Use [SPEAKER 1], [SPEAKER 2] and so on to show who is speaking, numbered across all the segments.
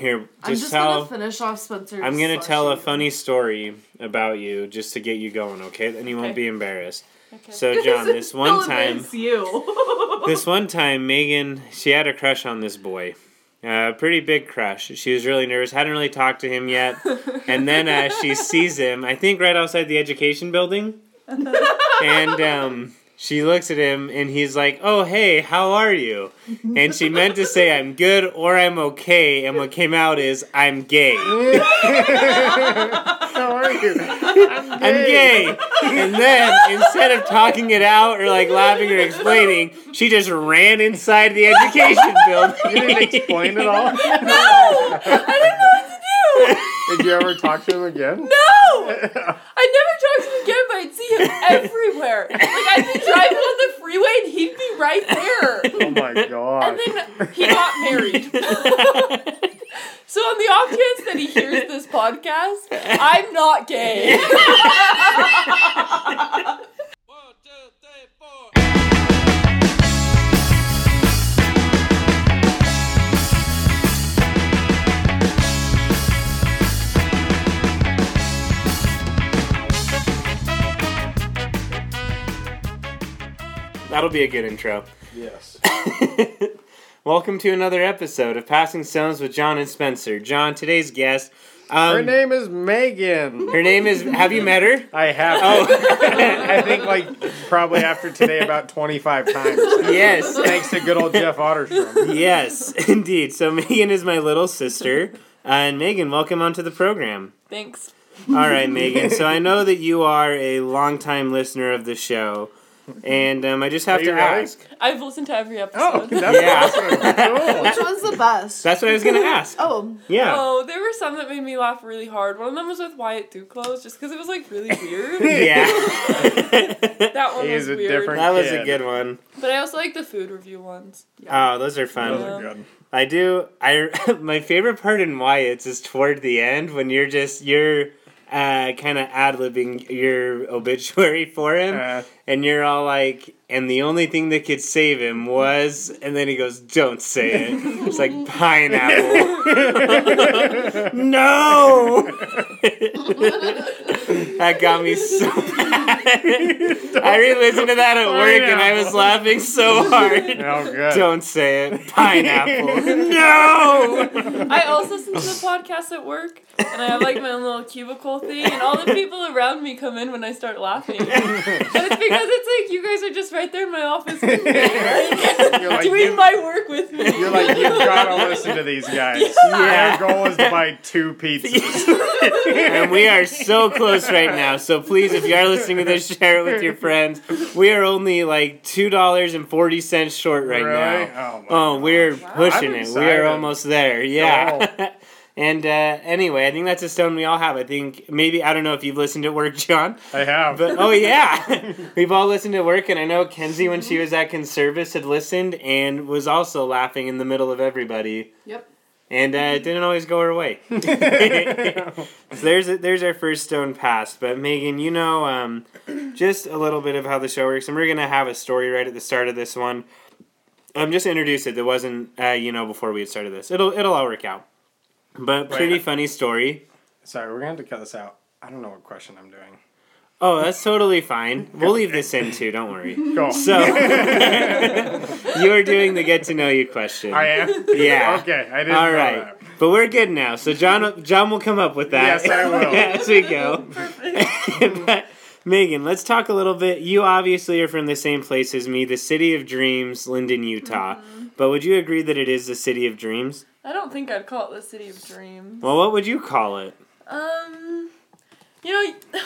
[SPEAKER 1] Here,
[SPEAKER 2] I'm
[SPEAKER 1] just
[SPEAKER 2] just
[SPEAKER 1] tell.
[SPEAKER 2] gonna finish off Spencer's.
[SPEAKER 1] I'm gonna tell a funny story about you just to get you going, okay? Then you won't be embarrassed.
[SPEAKER 3] Okay.
[SPEAKER 1] So, John, this one time,
[SPEAKER 2] you.
[SPEAKER 1] this one time, Megan, she had a crush on this boy. A pretty big crush. She was really nervous. Hadn't really talked to him yet. And then uh, she sees him. I think right outside the education building. And um, she looks at him, and he's like, "Oh, hey, how are you?" And she meant to say, "I'm good" or "I'm okay," and what came out is, "I'm gay."
[SPEAKER 4] How are you?
[SPEAKER 1] I'm gay. And then instead of talking it out or like laughing or explaining, she just ran inside the education building.
[SPEAKER 4] You didn't explain it all?
[SPEAKER 3] no! I didn't know what to do!
[SPEAKER 4] Did you ever talk to him again?
[SPEAKER 3] No! I never talked to him again, but I'd see him everywhere. Like, I'd be driving on the freeway and he'd be right there.
[SPEAKER 4] Oh my god.
[SPEAKER 3] And then he got married. so, on the off chance that he hears this podcast, I'm not gay.
[SPEAKER 1] That'll be a good intro.
[SPEAKER 4] yes.
[SPEAKER 1] Welcome to another episode of Passing Stones with John and Spencer. John, today's guest. Um,
[SPEAKER 4] Her name is Megan.
[SPEAKER 1] her name is. Have you met her?
[SPEAKER 4] I have.
[SPEAKER 1] Oh.
[SPEAKER 4] I think like probably after today about 25 times.
[SPEAKER 1] Yes.
[SPEAKER 4] Thanks to good old Jeff Otterstrom.
[SPEAKER 1] Yes, indeed. So Megan is my little sister. Uh, and Megan, welcome onto the program.
[SPEAKER 3] Thanks.
[SPEAKER 1] All right, Megan. So I know that you are a longtime listener of the show, and um, I just have to
[SPEAKER 4] you really?
[SPEAKER 1] ask.
[SPEAKER 3] I've listened to every
[SPEAKER 4] Oh,
[SPEAKER 3] episode.
[SPEAKER 4] that's
[SPEAKER 1] Yeah.
[SPEAKER 4] awesome.
[SPEAKER 2] Which
[SPEAKER 4] Cool.
[SPEAKER 2] one's the best?
[SPEAKER 1] That's what I was gonna ask.
[SPEAKER 2] Oh,
[SPEAKER 1] Yeah.
[SPEAKER 3] Oh, there were some that made me laugh really hard. One of them was with Wyatt Duclos, just because it was like really weird.
[SPEAKER 1] Yeah.
[SPEAKER 3] That one
[SPEAKER 4] He
[SPEAKER 3] was
[SPEAKER 4] a
[SPEAKER 3] weird.
[SPEAKER 4] different-
[SPEAKER 1] that was a good one.
[SPEAKER 3] But I also like the food review ones.
[SPEAKER 1] Oh, those are fun.
[SPEAKER 4] Those are good.
[SPEAKER 1] I do. I my favorite part in Wyatt's is toward the end when you're just you're uh, kind of ad libbing your obituary for him,
[SPEAKER 4] Uh,
[SPEAKER 1] and you're all like, and the only thing that could save him was, and then he goes, "Don't say it." It's like pineapple. no. that got me so mad. I re-listened to that at work, and I was laughing so hard.
[SPEAKER 4] oh, good.
[SPEAKER 1] Don't say it. Pineapple. no!
[SPEAKER 3] I also listen to the podcast at work, and I have like my own little cubicle thing, and all the people around me come in when I start laughing. And it's because it's like you guys are just right there in my office with me, like,
[SPEAKER 4] You're like,
[SPEAKER 3] doing my work with me.
[SPEAKER 4] You're like, you've got to listen to these guys.
[SPEAKER 1] Yeah.
[SPEAKER 4] Their goal is to buy two pizzas.
[SPEAKER 1] and we are so close right now. So please, if you are listening to this, share it with your friends. We are only like two dollars and forty cents short right
[SPEAKER 4] Really?
[SPEAKER 1] now.
[SPEAKER 4] Oh, my
[SPEAKER 1] Oh, we're pushing
[SPEAKER 4] I'm
[SPEAKER 1] it. We are almost there. Yeah. and uh, anyway, I think that's a stone we all have. I think maybe I don't know if you've listened to work, John.
[SPEAKER 4] I have.
[SPEAKER 1] But oh yeah, we've all listened to work, and I know Kenzie when she was at Conservice had listened and was also laughing in the middle of everybody.
[SPEAKER 2] Yep.
[SPEAKER 1] And uh, it didn't always go her way. so there's there's our first stone passed. But Megan, you know, um, just a little bit of how the show works, and we're gonna have a story right at the start of this one. Um, just introduce it. That wasn't uh, you know before we had started this. It'll it'll all work out. But pretty
[SPEAKER 4] Wait.
[SPEAKER 1] funny story.
[SPEAKER 4] Sorry, we're going to have to cut this out. I don't know what question I'm doing.
[SPEAKER 1] Oh, that's totally fine. We'll leave this in too. Don't worry.
[SPEAKER 4] Go.
[SPEAKER 1] So you are doing the get to know you question.
[SPEAKER 4] I am?
[SPEAKER 1] Yeah.
[SPEAKER 4] Okay, I didn't
[SPEAKER 1] All
[SPEAKER 4] know that.
[SPEAKER 1] but we're good now. So John, John will come up with that.
[SPEAKER 4] Yes, I will.
[SPEAKER 1] as we go. but Megan, let's talk a little bit. You obviously are from the same place as me, the city of dreams, Lindon, Utah.
[SPEAKER 3] Mm-hmm.
[SPEAKER 1] But would you agree that it is the city of dreams?
[SPEAKER 3] I don't think I'd call it the city of dreams.
[SPEAKER 1] Well, what would you call it?
[SPEAKER 3] Um, you know,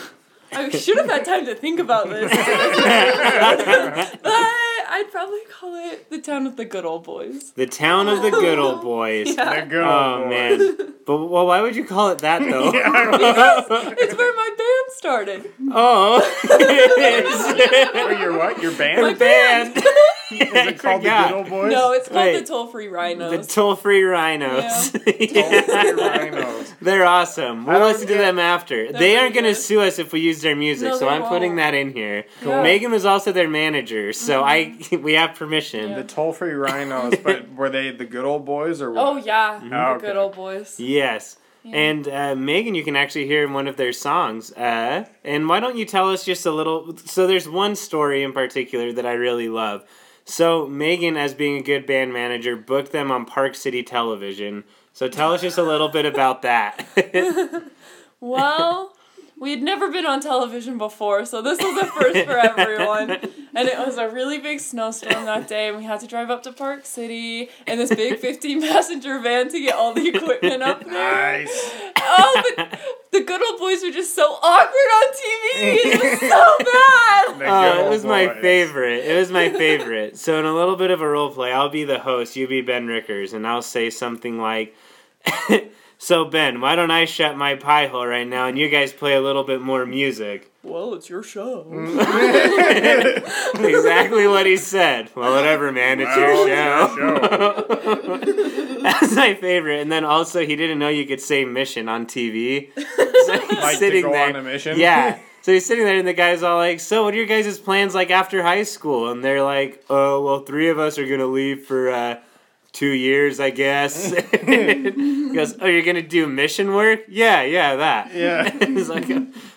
[SPEAKER 3] I should have had time to think about this. but I'd probably call it the town of the good old boys.
[SPEAKER 1] The town of the good old boys.
[SPEAKER 3] Yeah.
[SPEAKER 4] The good
[SPEAKER 1] Oh
[SPEAKER 4] old boy.
[SPEAKER 1] man. But well, why would you call it that though?
[SPEAKER 3] Because It's where my band started.
[SPEAKER 1] oh.
[SPEAKER 4] Wait, your what? Your band?
[SPEAKER 3] My
[SPEAKER 1] band.
[SPEAKER 3] band.
[SPEAKER 4] Is it called the. Good Old Boys?
[SPEAKER 3] No, it's called
[SPEAKER 1] Wait.
[SPEAKER 3] the toll free
[SPEAKER 1] The
[SPEAKER 3] rhinos.
[SPEAKER 1] toll free rhinos.
[SPEAKER 4] Toll-free rhinos.
[SPEAKER 1] They're awesome. We'll listen to them after.
[SPEAKER 3] They're
[SPEAKER 1] they aren't
[SPEAKER 3] pretty
[SPEAKER 1] going to sue us if we use their music,
[SPEAKER 3] No,
[SPEAKER 1] so I'm putting
[SPEAKER 3] won't.
[SPEAKER 1] that in here.
[SPEAKER 3] Cool.
[SPEAKER 1] Megan was also their manager, so I we have permission.
[SPEAKER 3] Yeah.
[SPEAKER 4] The toll-free rhinos, but were they the good old boys or what?
[SPEAKER 3] oh yeah,
[SPEAKER 1] Mm-hmm.
[SPEAKER 3] the
[SPEAKER 4] Oh, okay.
[SPEAKER 3] good old boys.
[SPEAKER 1] Yes. And uh, Megan, you can actually hear in one of their songs. Uh, and why don't you tell us just a little? So there's one story in particular that I really love. So Megan, as being a good band manager, booked them on Park City Television. So tell us just a little bit about that.
[SPEAKER 3] Well, we had never been on television before, so this was a first for everyone. And it was a really big snowstorm that day, and we had to drive up to Park City in this big 15 passenger van to get all the equipment up there.
[SPEAKER 4] Nice.
[SPEAKER 3] Oh, but the good old boys were just so awkward on TV. It was so bad.
[SPEAKER 1] Oh, it
[SPEAKER 4] old
[SPEAKER 1] was my favorite. It was my favorite. So in a little bit of a role play, I'll be the host, you be Ben Rickers, and I'll say something like So Ben, why don't I shut my pie hole right now and you guys play a little bit more music?
[SPEAKER 3] Well, it's your show.
[SPEAKER 1] exactly what he said. Well, whatever, man. It's
[SPEAKER 4] Well,
[SPEAKER 1] your
[SPEAKER 4] it's
[SPEAKER 1] show.
[SPEAKER 4] your show.
[SPEAKER 1] That's my favorite. And then also, he didn't know you could say mission on TV. So he's
[SPEAKER 4] Like to
[SPEAKER 1] sitting
[SPEAKER 4] go
[SPEAKER 1] there.
[SPEAKER 4] on a mission?
[SPEAKER 1] Yeah. So he's sitting there, and the guy's all like, "So, what are your guys' plans like after high school?" And they're like, "Oh, well, three of us are gonna leave for uh, two years, I guess." he goes, "Oh, you're gonna do mission work? Yeah, yeah, that."
[SPEAKER 4] Yeah.
[SPEAKER 1] He's like,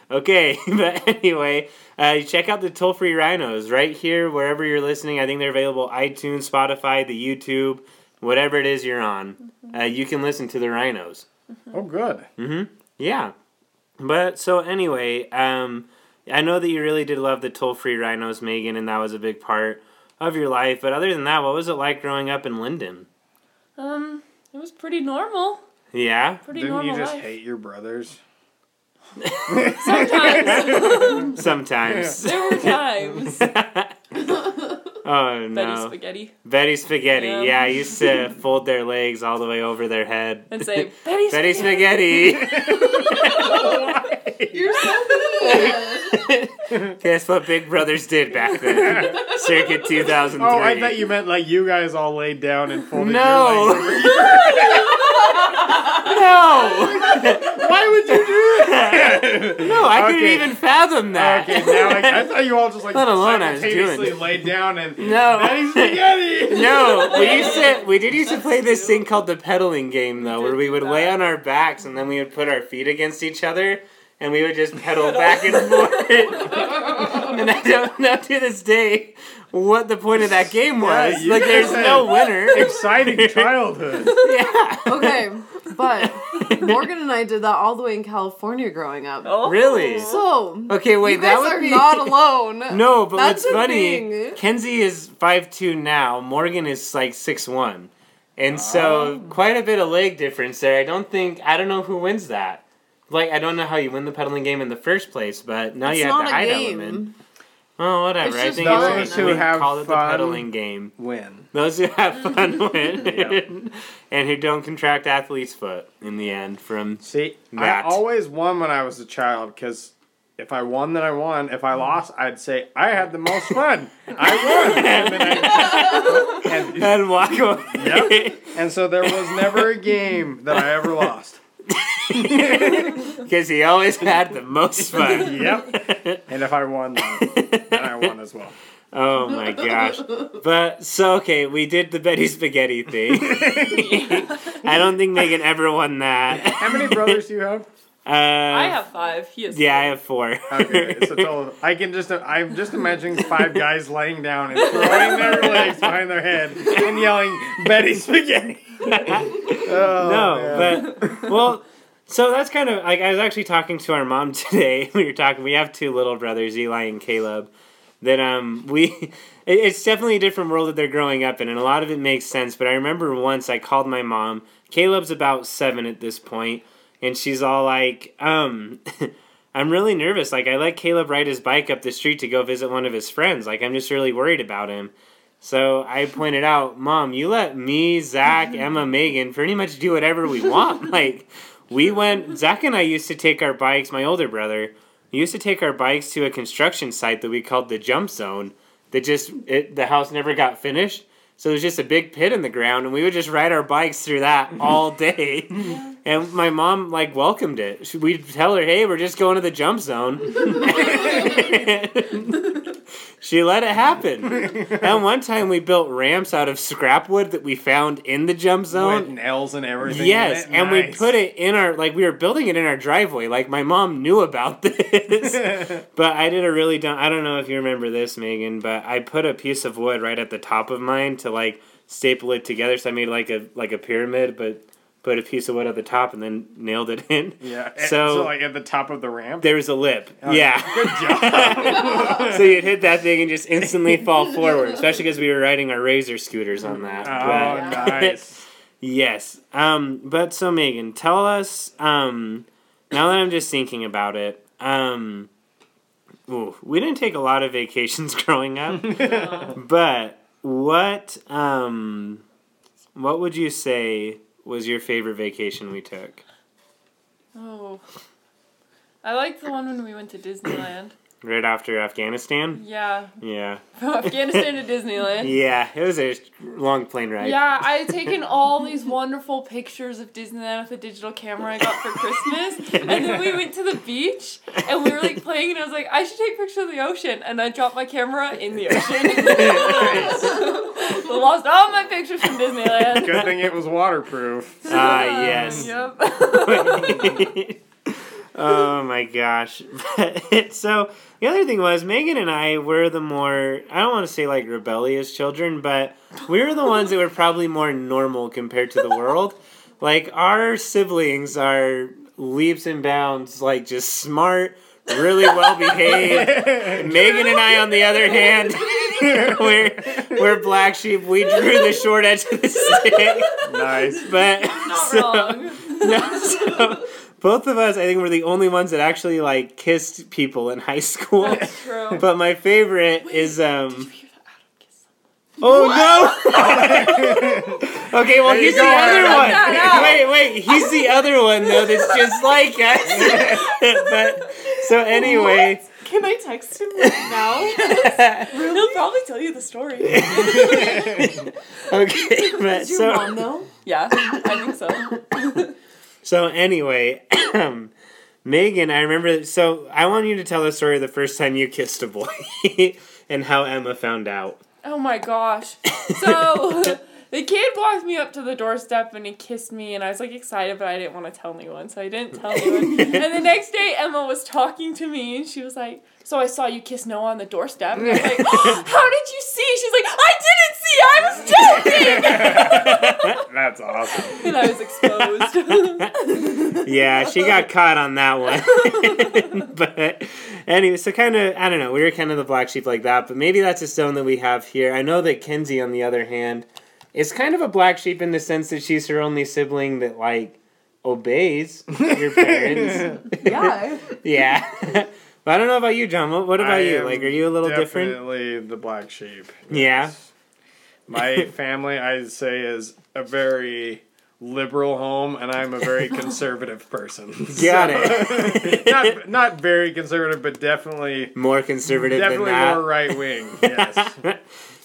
[SPEAKER 1] "Okay," but anyway, uh, check out the toll free rhinos right here wherever you're listening. I think they're available iTunes, Spotify, the YouTube, whatever it is you're on. Uh, you can listen to the rhinos.
[SPEAKER 4] Oh, good.
[SPEAKER 1] Mm-hmm. Yeah. But so anyway, um, I know that you really did love the toll free rhinos, Megan, and that was a big part of your life. But other than that, what was it like growing up in Lindon?
[SPEAKER 3] Um, it was pretty normal.
[SPEAKER 1] Yeah.
[SPEAKER 3] Pretty
[SPEAKER 4] Didn't
[SPEAKER 3] normal
[SPEAKER 4] you just
[SPEAKER 3] life.
[SPEAKER 4] hate your brothers?
[SPEAKER 3] Sometimes.
[SPEAKER 1] Sometimes.
[SPEAKER 3] there were times.
[SPEAKER 1] oh no.
[SPEAKER 3] Betty
[SPEAKER 1] no.
[SPEAKER 3] spaghetti.
[SPEAKER 1] Betty spaghetti.
[SPEAKER 3] Yeah.
[SPEAKER 1] Yeah. I used to fold their legs all the way over their head.
[SPEAKER 3] And say, Betty,
[SPEAKER 1] Betty
[SPEAKER 3] spaghetti.
[SPEAKER 1] spaghetti.
[SPEAKER 2] You're so mean.
[SPEAKER 1] Guess what Big Brothers did back then? Circa 2003.
[SPEAKER 4] Oh, I thought you meant like you guys all laid down and folded
[SPEAKER 1] No.
[SPEAKER 4] your legs.
[SPEAKER 1] no.
[SPEAKER 4] Why would you do that?
[SPEAKER 1] No, I couldn't even fathom that.
[SPEAKER 4] Okay, now I, I thought you all just like
[SPEAKER 1] Let alone I was doing
[SPEAKER 4] laid down and
[SPEAKER 1] No. No, we used to we did used to play this thing called the pedaling game though, where we would lay on our backs and then we would put our feet against each other and we would just pedal back and forth. and I don't know to this day what the point of that game was.
[SPEAKER 4] Yeah,
[SPEAKER 1] like there's
[SPEAKER 4] guys
[SPEAKER 1] no winner.
[SPEAKER 4] Exciting childhood.
[SPEAKER 1] yeah.
[SPEAKER 2] Okay, but Morgan and I did that all the way in California growing up.
[SPEAKER 3] Oh.
[SPEAKER 1] Really?
[SPEAKER 2] So
[SPEAKER 1] Okay, wait,
[SPEAKER 2] you
[SPEAKER 1] that
[SPEAKER 2] guys
[SPEAKER 1] would
[SPEAKER 2] are
[SPEAKER 1] be
[SPEAKER 2] not alone.
[SPEAKER 1] No, but
[SPEAKER 2] That's
[SPEAKER 1] what's funny,
[SPEAKER 2] thing.
[SPEAKER 1] Kenzie is five two now. Morgan is like six one, and so oh. quite a bit of leg difference there. I don't think I don't know who wins that. Like I don't know how you win the pedaling game in the first place, but now
[SPEAKER 2] It's
[SPEAKER 1] you have
[SPEAKER 2] not
[SPEAKER 1] the
[SPEAKER 2] a
[SPEAKER 1] height
[SPEAKER 2] game.
[SPEAKER 1] element. Oh, whatever.
[SPEAKER 2] It's
[SPEAKER 1] I think
[SPEAKER 2] fun.
[SPEAKER 1] it's
[SPEAKER 4] Those who
[SPEAKER 1] we
[SPEAKER 4] have
[SPEAKER 1] call it the
[SPEAKER 4] fun.
[SPEAKER 1] pedaling game.
[SPEAKER 4] Win.
[SPEAKER 1] Those who have fun win,
[SPEAKER 4] Yeah.
[SPEAKER 1] and who don't contract athlete's foot in the end from
[SPEAKER 4] See,
[SPEAKER 1] That.
[SPEAKER 4] I always won when I was a child because if I won, then I won. If I lost, I'd say I had the most fun. I won, and, then I, and,
[SPEAKER 1] and walk away.
[SPEAKER 4] Yep. and so there was never a game that I ever lost.
[SPEAKER 1] Because he always had the most fun.
[SPEAKER 4] Yep. And if I won, then, then I won as well.
[SPEAKER 1] Oh my gosh. But so okay, we did the Betty Spaghetti thing. I don't think Megan ever won that.
[SPEAKER 4] How many brothers do you have?
[SPEAKER 1] Uh,
[SPEAKER 3] I have five. He has
[SPEAKER 1] Yeah, I have four.
[SPEAKER 4] Okay, it's a total. I can just. I'm just imagining five guys laying down and throwing their legs behind their head and yelling "Betty Spaghetti." Oh,
[SPEAKER 1] no,
[SPEAKER 4] man.
[SPEAKER 1] but well, so that's kind of like I was actually talking to our mom today. We were talking. We have two little brothers, Eli and Caleb. That um we, it's definitely a different world that they're growing up in, and a lot of it makes sense. But I remember once I called my mom. Caleb's about seven at this point, and she's all like, um. I'm really nervous. Like, I let Caleb ride his bike up the street to go visit one of his friends. Like, I'm just really worried about him. So I pointed out, Mom, you let me, Zach, Emma, Megan pretty much do whatever we want. Like, we went, Zach and I used to take our bikes, my older brother, we used to take our bikes to a construction site that we called the Jump Zone. that just it, the house never got finished. So there's just a big pit in the ground, and we would just ride our bikes through that all day. And my mom like welcomed it. We'd tell her, "Hey, we're just going to the jump zone." she let it happen. and one time we built ramps out of scrap wood that we found in the jump
[SPEAKER 4] With
[SPEAKER 1] zone.
[SPEAKER 4] nails and everything. in
[SPEAKER 1] Yes, and we put it in our like we were building it in our driveway. Like my mom knew about this. But I did a really dumb. I don't know if you remember this, Megan, but I put a piece of wood right at the top of mine to like staple it together. So I made like a like a pyramid, but put a piece of wood at the top and then nailed it in.
[SPEAKER 4] Yeah.
[SPEAKER 1] So-
[SPEAKER 4] So, like at the top of the ramp.
[SPEAKER 1] There was a lip.
[SPEAKER 4] Oh,
[SPEAKER 1] yeah.
[SPEAKER 4] Good job.
[SPEAKER 1] so you'd hit that thing and just instantly fall forward, especially because we were riding our razor scooters on that.
[SPEAKER 4] oh,
[SPEAKER 1] But-
[SPEAKER 4] nice.
[SPEAKER 1] Yes. Um, but so Megan, tell us, um, now that I'm just thinking about it, um, ooh, we didn't take a lot of vacations growing up, but what, um, what would you say was your favorite vacation we took?
[SPEAKER 3] Oh. I like the one when we went to Disneyland.
[SPEAKER 1] Right after Afghanistan?
[SPEAKER 3] Yeah.
[SPEAKER 1] Yeah.
[SPEAKER 3] From Afghanistan to Disneyland.
[SPEAKER 1] Yeah, it was a long plane ride.
[SPEAKER 3] Yeah, I had taken all these wonderful pictures of Disneyland with a digital camera I got for Christmas. And then we went to the beach and we were like playing and I was like, I should take pictures of the ocean. And I dropped my camera in the ocean. The Lost all my pictures from Disneyland.
[SPEAKER 4] Good thing it was waterproof.
[SPEAKER 1] Ah, yes.
[SPEAKER 3] Yep.
[SPEAKER 1] oh my gosh. so the other thing was Megan and I were the more I don't want to say like rebellious children, but we were the ones that were probably more normal compared to the world. Like our siblings are leaps and bounds like just smart, really well behaved. Megan and I on the other hand we're we're black sheep. We drew the short edge of the stick.
[SPEAKER 4] Nice.
[SPEAKER 1] But
[SPEAKER 3] Not
[SPEAKER 1] so-
[SPEAKER 3] wrong.
[SPEAKER 1] no, so both of us, I think, were the only ones that actually like kissed people in high school.
[SPEAKER 3] That's true.
[SPEAKER 1] But my favorite is um.
[SPEAKER 3] Did you hear that
[SPEAKER 1] Oh no! okay, well he's the other one. Wait, wait, he's the other one though. That's just like us. but so anyway,
[SPEAKER 2] Can I text him right now?
[SPEAKER 3] He'll probably tell you the story.
[SPEAKER 1] okay, but
[SPEAKER 2] Is your
[SPEAKER 1] so
[SPEAKER 2] mom though?
[SPEAKER 3] Yeah, I think so.
[SPEAKER 1] So anyway, Megan, I remember. So I want you to tell the story of the first time you kissed a boy and how Emma found out.
[SPEAKER 3] Oh my gosh. So the kid walked me up to the doorstep and he kissed me and I was like excited but I didn't want to tell anyone so I didn't tell anyone. and the next day Emma was talking to me and she was like, "So I saw you kiss Noah on the doorstep." And I was like, oh, "How did you see?" She's like, "I didn't see. I was joking."
[SPEAKER 4] That's awesome.
[SPEAKER 3] and I was exposed.
[SPEAKER 1] Yeah, she got caught on that one. but anyway, so kind of I don't know. We were kind of the black sheep like that, but maybe that's a stone that we have here. I know that Kenzie, on the other hand, is kind of a black sheep in the sense that she's her only sibling that like obeys your parents.
[SPEAKER 2] Yeah.
[SPEAKER 1] yeah. but I don't know about you, John. What, what about
[SPEAKER 4] I
[SPEAKER 1] you? Like, are you a little different?
[SPEAKER 4] Definitely the black sheep.
[SPEAKER 1] Yeah.
[SPEAKER 4] My family, I'd say, is a very liberal home, and I'm a very conservative person.
[SPEAKER 1] Got
[SPEAKER 4] it. not not very conservative, but definitely
[SPEAKER 1] More conservative
[SPEAKER 4] definitely
[SPEAKER 1] than that.
[SPEAKER 4] more right wing. Yes.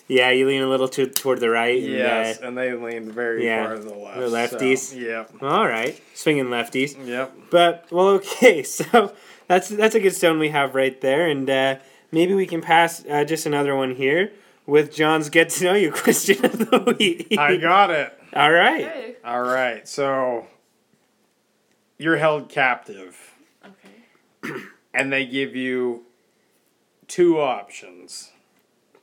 [SPEAKER 1] Yeah, you lean a little too toward the right. and,
[SPEAKER 4] yes,
[SPEAKER 1] uh,
[SPEAKER 4] and they lean very
[SPEAKER 1] yeah,
[SPEAKER 4] far to the left.
[SPEAKER 1] the lefties.
[SPEAKER 4] So, yep.
[SPEAKER 1] all right, swinging lefties.
[SPEAKER 4] Yep.
[SPEAKER 1] But well, okay. So that's that's a good stone we have right there, and uh, maybe we can pass uh, just another one here with John's get to know you question of the week.
[SPEAKER 4] I got it.
[SPEAKER 1] All right.
[SPEAKER 3] okay.
[SPEAKER 4] All right. So you're held captive,
[SPEAKER 3] Okay.
[SPEAKER 4] and they give you two options.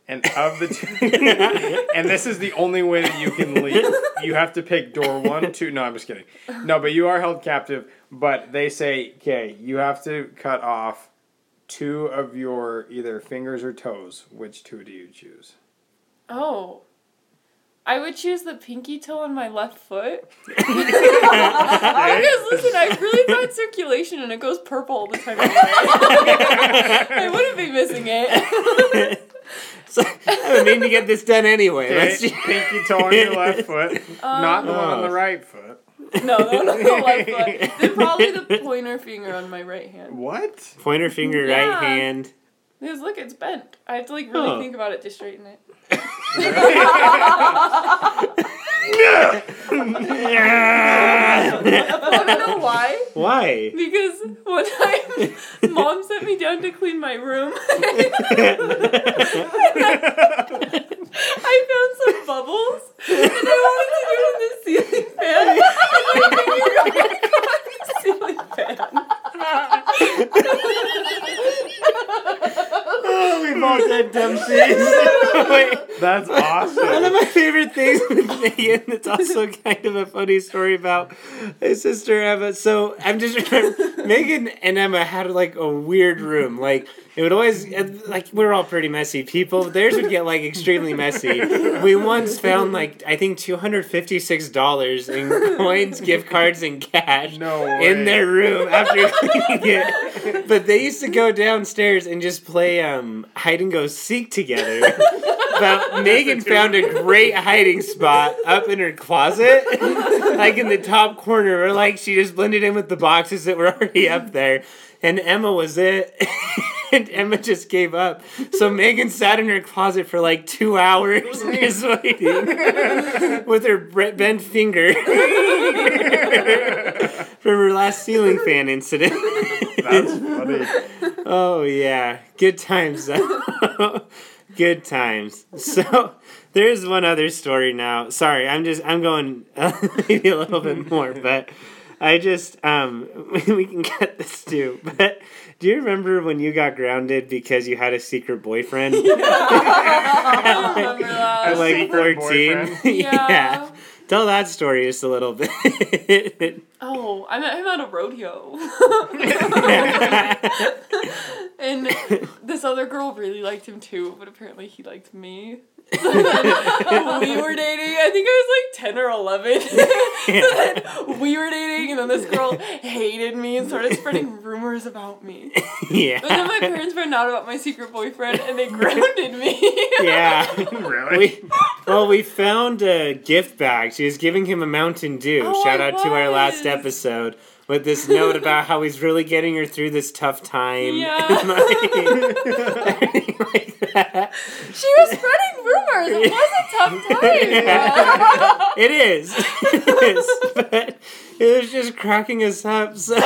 [SPEAKER 4] And of the two, and this is the only way that you can leave. You have to pick door one, two. No, I'm just kidding. No, but you are held captive. But they say, okay, you have to cut off two of your either fingers or toes. Which two do you choose?
[SPEAKER 3] Oh. I would choose the pinky toe on my left foot. because listen, I have really bad circulation and it goes purple all the time. I wouldn't be missing it.
[SPEAKER 1] So, I mean to get this done anyway.
[SPEAKER 4] Okay,
[SPEAKER 1] Let's just,
[SPEAKER 4] pinky toe on your left foot, um, not the one on the
[SPEAKER 1] Oh.
[SPEAKER 4] right foot.
[SPEAKER 3] no, no, no, left foot. Then probably the pointer finger on my right hand.
[SPEAKER 4] What?
[SPEAKER 1] pointer finger,
[SPEAKER 3] Yeah.
[SPEAKER 1] right hand.
[SPEAKER 3] Because look, it's bent. I have to like really
[SPEAKER 1] Oh.
[SPEAKER 3] think about it to straighten it. Want to know why?
[SPEAKER 1] Why?
[SPEAKER 3] Because one time, mom sent me down to clean my room. I found some bubbles, and I wanted to do it in the ceiling fan. And my finger got the ceiling fan.
[SPEAKER 1] oh, we've all done dumb things. Wait.
[SPEAKER 4] That's awesome.
[SPEAKER 1] One of my favorite things with Megan, it's also kind of a funny story about my sister Emma. So I'm just remember, Megan and Emma had like a weird room. Like it would always like we're all pretty messy people. Theirs would get like extremely messy. We once found like I think two hundred fifty six dollars in coins, gift cards, and cash
[SPEAKER 4] No
[SPEAKER 1] in their room after cleaning it. But they used to go downstairs and just play um, hide and go seek together. But Megan found a great hiding spot up in her closet, like in the top corner, where like she just blended in with the boxes that were already up there. And Emma was it. and Emma just gave up. So Megan sat in her closet for like two hours just waiting with her bent finger from her last ceiling fan incident.
[SPEAKER 4] That's funny.
[SPEAKER 1] Oh yeah, good times. Though. good times. So there's one other story now. Sorry, I'm just I'm going uh, maybe a little bit more, but I just um we can get this too. But do you remember when you got grounded because you had a secret boyfriend?
[SPEAKER 3] I remember that.
[SPEAKER 1] At like 14?
[SPEAKER 4] boyfriend?
[SPEAKER 3] Yeah.
[SPEAKER 1] Tell that story just a little bit.
[SPEAKER 3] Oh, I met him at a rodeo. and this other girl really liked him too, but apparently he liked me. we were dating. I think I was like 10 or 11. So then we were dating, and then this girl hated me and started spreading rumors about me.
[SPEAKER 1] yeah.
[SPEAKER 3] But then my parents found out about my secret boyfriend and they grounded me.
[SPEAKER 1] Yeah.
[SPEAKER 4] really?
[SPEAKER 1] We, well, we found a gift bag. She was giving him a Mountain Dew.
[SPEAKER 3] Oh,
[SPEAKER 1] Shout
[SPEAKER 3] I
[SPEAKER 1] out to our last episode with this note about how he's really getting her through this tough time.
[SPEAKER 3] Yeah.
[SPEAKER 1] And like- like that.
[SPEAKER 3] She was spreading rumors. It was a tough time.
[SPEAKER 1] Yeah. It is. It is. But it was just cracking us up. So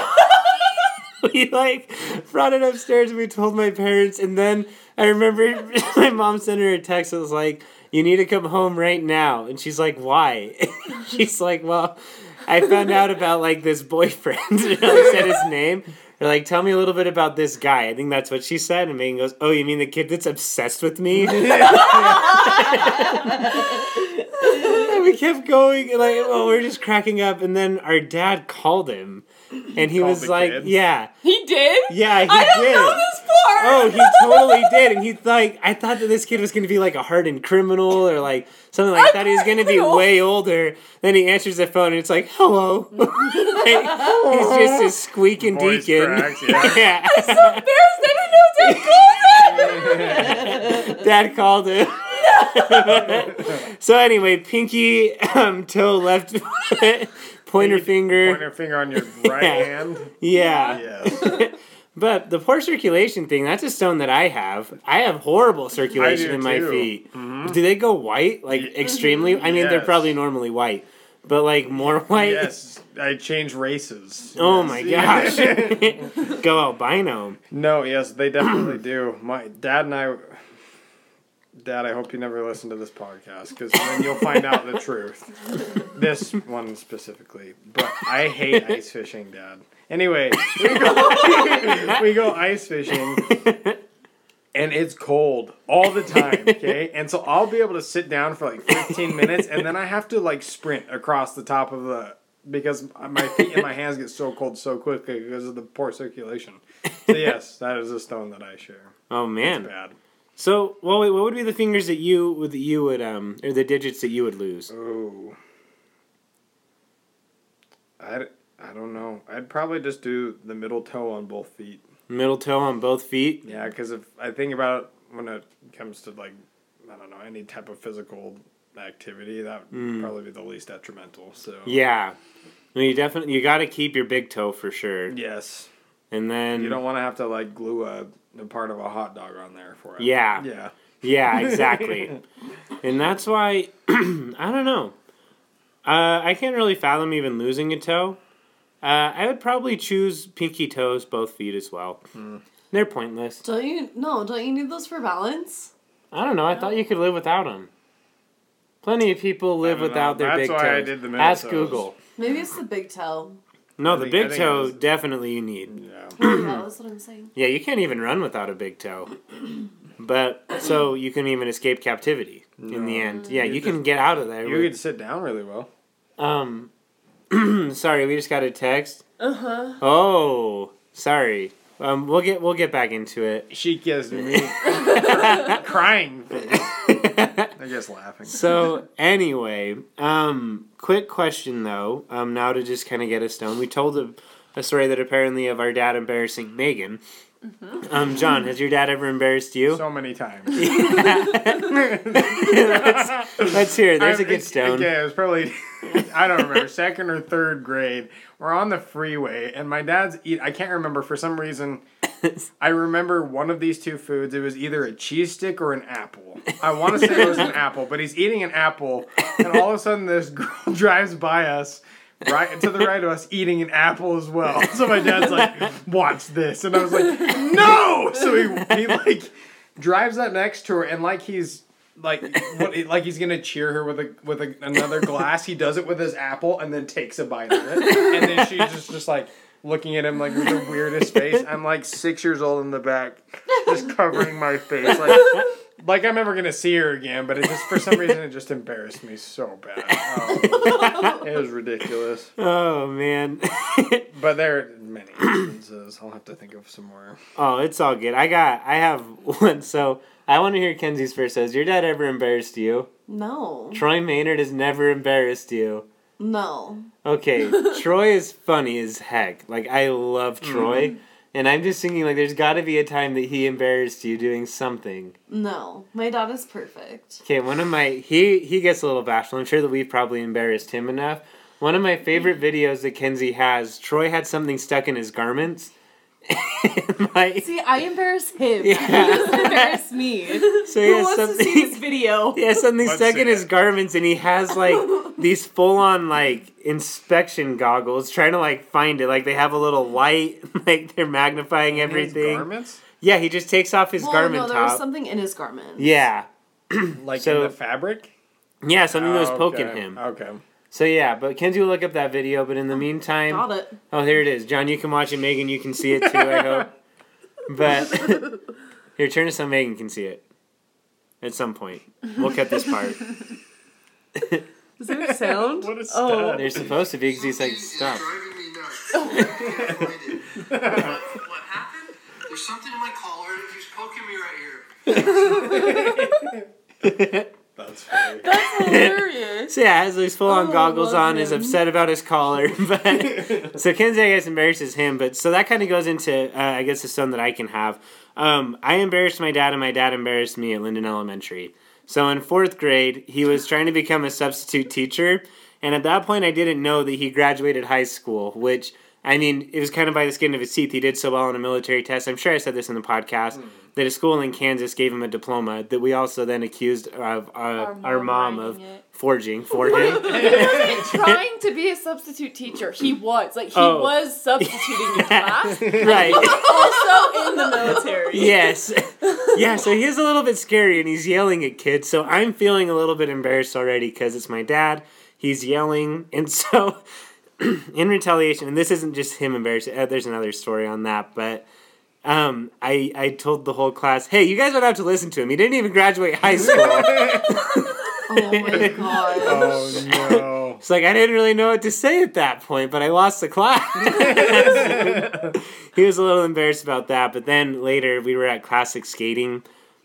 [SPEAKER 1] we like brought it upstairs and we told my parents and then I remember my mom sent her a text that was like, You need to come home right now and she's like, Why? she's like, Well, I found out about like this boyfriend and I said his name. They're like, tell me a little bit about this guy. I think that's what she said. And Megan goes, Oh, you mean the kid that's obsessed with me? and we kept going, and like, well, we're just cracking up. And then our dad called him, and he
[SPEAKER 4] Called
[SPEAKER 1] was
[SPEAKER 4] the
[SPEAKER 1] like,
[SPEAKER 4] kid?
[SPEAKER 1] "Yeah,
[SPEAKER 3] He did?
[SPEAKER 1] yeah, he
[SPEAKER 3] I don't
[SPEAKER 1] did."
[SPEAKER 3] know this part.
[SPEAKER 1] Oh, he totally did, and he's like, I thought that this kid was gonna be like a hardened criminal or like something like that. He was gonna be way older. Then he answers the phone, and it's like, "Hello." Like, he's just a squeaking
[SPEAKER 4] Voice
[SPEAKER 1] deacon.
[SPEAKER 4] cracks, yeah.
[SPEAKER 1] yeah.
[SPEAKER 3] Embarrassed. I didn't know Dad called him.
[SPEAKER 1] Dad called him. so anyway, pinky, um, toe, left, pointer finger.
[SPEAKER 4] Pointer finger on your right
[SPEAKER 1] Yeah.
[SPEAKER 4] hand.
[SPEAKER 1] Yeah.
[SPEAKER 4] Yes.
[SPEAKER 1] But the poor circulation thing, that's a stone that I have. I have horrible circulation in my
[SPEAKER 4] too.
[SPEAKER 1] feet. Mm-hmm. Do they go white? Like extremely? I mean, they're probably normally white. But like more white?
[SPEAKER 4] yes. I change races.
[SPEAKER 1] Oh
[SPEAKER 4] Yes.
[SPEAKER 1] my gosh. go albino.
[SPEAKER 4] no, yes, they definitely do. My dad and I. Dad, I hope you never listen to this podcast because then you'll find out the truth. This one specifically, but I hate ice fishing, Dad. Anyway, we go, we go ice fishing, and it's cold all the time. Okay, and so I'll be able to sit down for like 15 minutes, and then I have to like sprint across the top of the because my feet and my hands get so cold so quickly because of the poor circulation. So yes, that is a stone that I share.
[SPEAKER 1] Oh man.
[SPEAKER 4] Bad.
[SPEAKER 1] So, well, wait, what would be the fingers that you that you would um or the digits that you would lose?
[SPEAKER 4] Oh. I, I don't know. I'd probably just do the middle toe on both feet.
[SPEAKER 1] Middle toe on both feet.
[SPEAKER 4] Yeah, because if I think about it when it comes to like, I don't know, any type of physical activity, that would probably be the least detrimental. So
[SPEAKER 1] Yeah. You definitely you got to keep your big toe for sure.
[SPEAKER 4] yes,
[SPEAKER 1] And then
[SPEAKER 4] you don't want to have to like glue a a part of a hot dog on there for it.
[SPEAKER 1] Yeah.
[SPEAKER 4] Yeah.
[SPEAKER 1] Yeah, exactly. and that's why I don't know. Uh, I can't really fathom even losing a toe. Uh, I would probably choose pinky toes, both feet as well. They're pointless.
[SPEAKER 2] Don't you? No, don't you need those for balance?
[SPEAKER 1] I don't know. I thought you could live without them. Plenty of people live
[SPEAKER 4] don't know.
[SPEAKER 1] without their
[SPEAKER 4] That's
[SPEAKER 1] big
[SPEAKER 4] why
[SPEAKER 1] toes.
[SPEAKER 4] I did the middle
[SPEAKER 1] Ask
[SPEAKER 4] toes.
[SPEAKER 1] Google.
[SPEAKER 2] Maybe it's the big toe.
[SPEAKER 1] No,
[SPEAKER 4] I
[SPEAKER 1] the
[SPEAKER 4] think-
[SPEAKER 1] big toe
[SPEAKER 4] is.
[SPEAKER 1] definitely you need.
[SPEAKER 4] Yeah.
[SPEAKER 2] yeah, that's what I'm saying.
[SPEAKER 1] Yeah, you can't even run without a big toe. But so you can even escape captivity in the end. Yeah,
[SPEAKER 4] You
[SPEAKER 1] you
[SPEAKER 4] just-
[SPEAKER 1] can get out of there.
[SPEAKER 4] You
[SPEAKER 1] with-
[SPEAKER 4] could sit down really well.
[SPEAKER 1] Um, sorry, we just got a text.
[SPEAKER 3] Uh huh.
[SPEAKER 1] Oh, sorry. Um, we'll get we'll get back into it.
[SPEAKER 4] She gives me crying face. I guess laughing.
[SPEAKER 1] so anyway, um, quick question though. Um, now to just kind of get us down, we told a, a story that apparently of our dad embarrassing Megan. Um, John, has your dad ever embarrassed you?
[SPEAKER 4] so many times.
[SPEAKER 1] let's, let's hear. it. There's a
[SPEAKER 4] I'm-
[SPEAKER 1] good stone.
[SPEAKER 4] Okay, it was probably I don't remember second or third grade. We're on the freeway, and my dad's eat. I can't remember for some reason. I remember one of these two foods. It was either a cheese stick or an apple. I want to say it was an apple, but he's eating an apple, and all of a sudden this girl drives by us. Right to the right of us, eating an apple as well. So my dad's like, "Watch this," and I was like, "No!" So he, he like drives up next to her, and like he's like what like he's gonna cheer her with a with a, another glass. He does it with his apple and then takes a bite of it, and then she's just just like looking at him like with the weirdest face. I'm like six years old in the back, just covering my face like. Like I'm never gonna see her again, but it just for some reason it just embarrassed me so bad. Oh, it was ridiculous.
[SPEAKER 1] Oh man.
[SPEAKER 4] But there are many instances. I'll have to think of some more.
[SPEAKER 1] oh, it's all good. I got. I have one. So I want to hear Kenzie's first. Has your dad ever embarrassed you?
[SPEAKER 2] No.
[SPEAKER 1] Troy Maynard has never embarrassed you.
[SPEAKER 2] No.
[SPEAKER 1] Okay, Troy is funny as heck. Like I love Troy, mm-hmm. And I'm just thinking like there's got to be a time that he embarrassed you doing something.
[SPEAKER 2] No. My dad is perfect.
[SPEAKER 1] Okay, one of my he he gets a little bashful. I'm sure that we've probably embarrassed him enough. One of my favorite videos that Kenzie has, Troy had something stuck in his garments. And, like,
[SPEAKER 2] See, I embarrass him.
[SPEAKER 1] Yeah.
[SPEAKER 2] He doesn't embarrass me.
[SPEAKER 1] so he
[SPEAKER 2] Who
[SPEAKER 1] has
[SPEAKER 2] wants to
[SPEAKER 1] something.
[SPEAKER 2] see this video?
[SPEAKER 1] He has something
[SPEAKER 4] Let's
[SPEAKER 1] stuck
[SPEAKER 4] see
[SPEAKER 1] in his
[SPEAKER 4] it.
[SPEAKER 1] garments, and he has like these full on like inspection goggles, trying to like find it. Like they have a little light, like they're magnifying
[SPEAKER 4] In his
[SPEAKER 1] everything.
[SPEAKER 4] garments,
[SPEAKER 1] Yeah, he just takes off his
[SPEAKER 2] well,
[SPEAKER 1] garment
[SPEAKER 2] no, there was something in his garment.
[SPEAKER 1] Yeah,
[SPEAKER 4] like
[SPEAKER 1] So-
[SPEAKER 4] in the fabric.
[SPEAKER 1] yeah, something that was
[SPEAKER 4] Oh,
[SPEAKER 1] poking
[SPEAKER 4] okay.
[SPEAKER 1] him.
[SPEAKER 4] Okay.
[SPEAKER 1] So yeah, but Kenzie will look up that video. But in the meantime,
[SPEAKER 2] Got it.
[SPEAKER 1] oh here it is. John, you can watch it. Megan, you can see it too. I hope. But here, turn it so Megan can see it. At some point, we'll cut this part.
[SPEAKER 2] Is there a sound?
[SPEAKER 4] What a
[SPEAKER 2] Oh.
[SPEAKER 1] They're supposed to be because he's like stop.
[SPEAKER 5] driving me nuts. Oh. what happened? There's something in my collar. He's poking me right here.
[SPEAKER 4] That's funny.
[SPEAKER 3] That's hilarious.
[SPEAKER 1] So yeah, has these full on
[SPEAKER 2] Oh,
[SPEAKER 1] goggles
[SPEAKER 2] love
[SPEAKER 1] on, is upset about his collar, but so Kenzie I guess embarrasses him, but so that kind of goes into uh, I guess the son that I can have. Um, I embarrassed my dad, and my dad embarrassed me at Lindon Elementary. So in fourth grade, he was trying to become a substitute teacher, and at that point, I didn't know that he graduated high school, which. I mean, it was kind of by the skin of his teeth. He did so well on a military test. I'm sure I said this in the podcast that a school in Kansas gave him a diploma that we also then accused of uh, our, mom of
[SPEAKER 3] it.
[SPEAKER 1] forging for him.
[SPEAKER 3] trying to be a substitute teacher. He was like he
[SPEAKER 1] Oh.
[SPEAKER 3] was substituting in class,
[SPEAKER 1] right.
[SPEAKER 3] also in the military.
[SPEAKER 1] yes. Yeah, so he's a little bit scary and he's yelling at kids. So I'm feeling a little bit embarrassed already because it's my dad. He's yelling. And so, in retaliation, and this isn't just him embarrassed, uh, there's another story on that, but. Um, I, I told the whole class, hey, you guys don't have to listen to him. He didn't even graduate high school.
[SPEAKER 2] Oh my god.
[SPEAKER 4] Oh no.
[SPEAKER 1] It's like I didn't really know what to say at that point, but I lost the class. he was a little embarrassed about that, but then later we were at classic skating,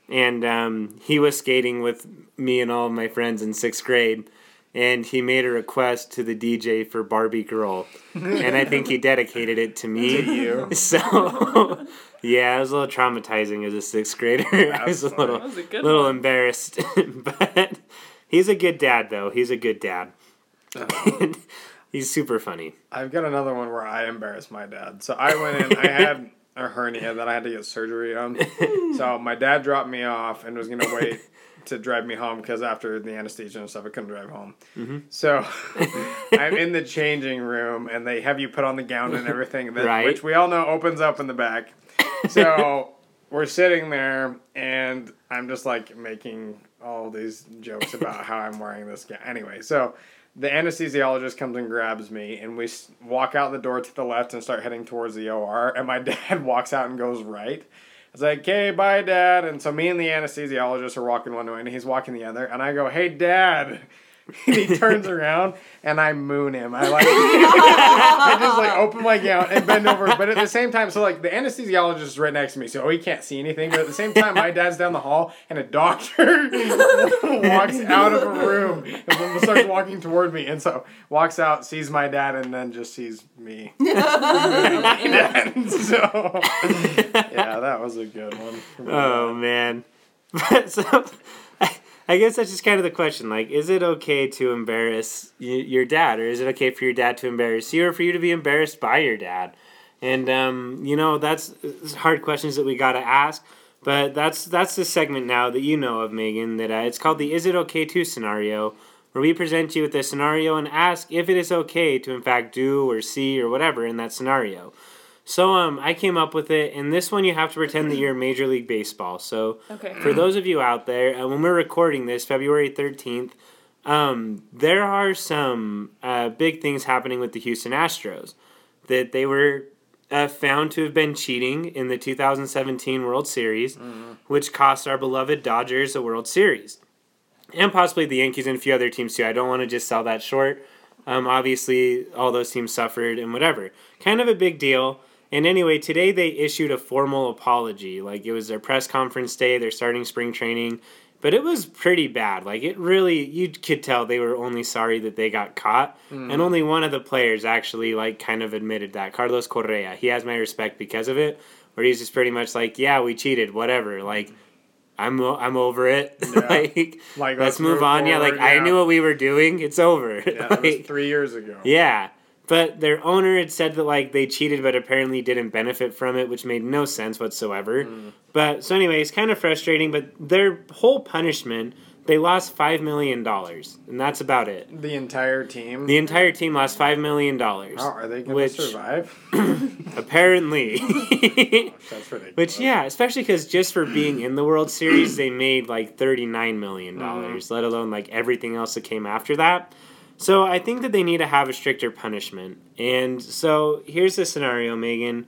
[SPEAKER 1] and um, he was skating with me and all of my friends in sixth grade, and he made a request to the DJ for Barbie Girl, and I think he dedicated it to me.
[SPEAKER 4] To you.
[SPEAKER 1] So, yeah, it was a little traumatizing as a sixth grader. I was a little,
[SPEAKER 3] was a
[SPEAKER 1] little
[SPEAKER 3] one.
[SPEAKER 1] embarrassed, but he's a good dad, though. He's a good dad. He's super funny.
[SPEAKER 4] I've got another one where I embarrassed my dad. So I went in. I had a hernia that I had to get surgery on. so my dad dropped me off and was gonna wait to drive me home because after the anesthesia and stuff, I couldn't drive home. Mm-hmm. So I'm in the changing room and they have you put on the gown and everything, that,
[SPEAKER 1] Right.
[SPEAKER 4] which we all know opens up in the back. So we're sitting there and I'm just like making all these jokes about how I'm wearing this gown. Anyway, so the anesthesiologist comes and grabs me and we walk out the door to the left and start heading towards the OR and my dad walks out and goes right. It's like, okay, bye, dad. And so me and the anesthesiologist are walking one way and he's walking the other. And I go, hey, dad. And he turns around and I moon him. I like, I just like open my gown and bend over. But at the same time, so like the anesthesiologist is right next to me, so he can't see anything. But at the same time, my dad's down the hall and a doctor walks out of a room and starts walking toward me. And so walks out, sees my dad, and then just sees me. my dad. So yeah, that was a good one.
[SPEAKER 1] Oh man. But so I, guess that's just kind of the question. Like, is it okay to embarrass y- your dad, or is it okay for your dad to embarrass you, or for you to be embarrassed by your dad? And um, you know, that's hard questions that we got to ask. But that's that's the segment now that you know of, Megan. That uh, it's called the "Is it okay to" scenario, where we present you with a scenario and ask if it is okay to, in fact, do or see or whatever in that scenario. So um, I came up with it, and this one you have to pretend that you're Major League Baseball. So
[SPEAKER 3] Okay.
[SPEAKER 1] for those of you out there, uh, when we're recording this, February 13th, um, there are some uh, big things happening with the Houston Astros. That they were uh, found to have been cheating in the 2017 World Series, which cost our beloved Dodgers a World Series. And possibly the Yankees and a few other teams too. I don't want to just sell that short. Um, obviously, all those teams suffered and whatever. Kind of a big deal. And anyway, today they issued a formal apology. Like it was their press conference day, they're starting spring training. But it was pretty bad. Like it really, you could tell they were only sorry that they got caught. Hmm. And only one of the players actually, like, kind of admitted that. Carlos Correa. He has my respect because of it. Where he's just pretty much like, yeah, we cheated, whatever. Like, I'm I'm over it. like,
[SPEAKER 4] Like,
[SPEAKER 1] let's, move, on. yeah, like
[SPEAKER 4] forward,
[SPEAKER 1] I knew what we were doing. It's over.
[SPEAKER 4] Yeah, that was
[SPEAKER 1] Like,
[SPEAKER 4] three years ago.
[SPEAKER 1] yeah. But their owner had said that like they cheated but apparently didn't benefit from it, which made no sense whatsoever. Hmm. But so anyway, it's kind of frustrating, but their whole punishment, they lost five million dollars. And that's about it.
[SPEAKER 4] The entire team.
[SPEAKER 1] The entire team lost five million dollars.
[SPEAKER 4] oh, are they going to
[SPEAKER 1] which
[SPEAKER 4] survive?
[SPEAKER 1] apparently
[SPEAKER 4] That's ridiculous.
[SPEAKER 1] Which yeah, especially because just for being in the World Series, they made like thirty nine million dollars. Mm-hmm. Let alone like everything else that came after that. So I think that they need to have a stricter punishment. And so here's the scenario, Megan.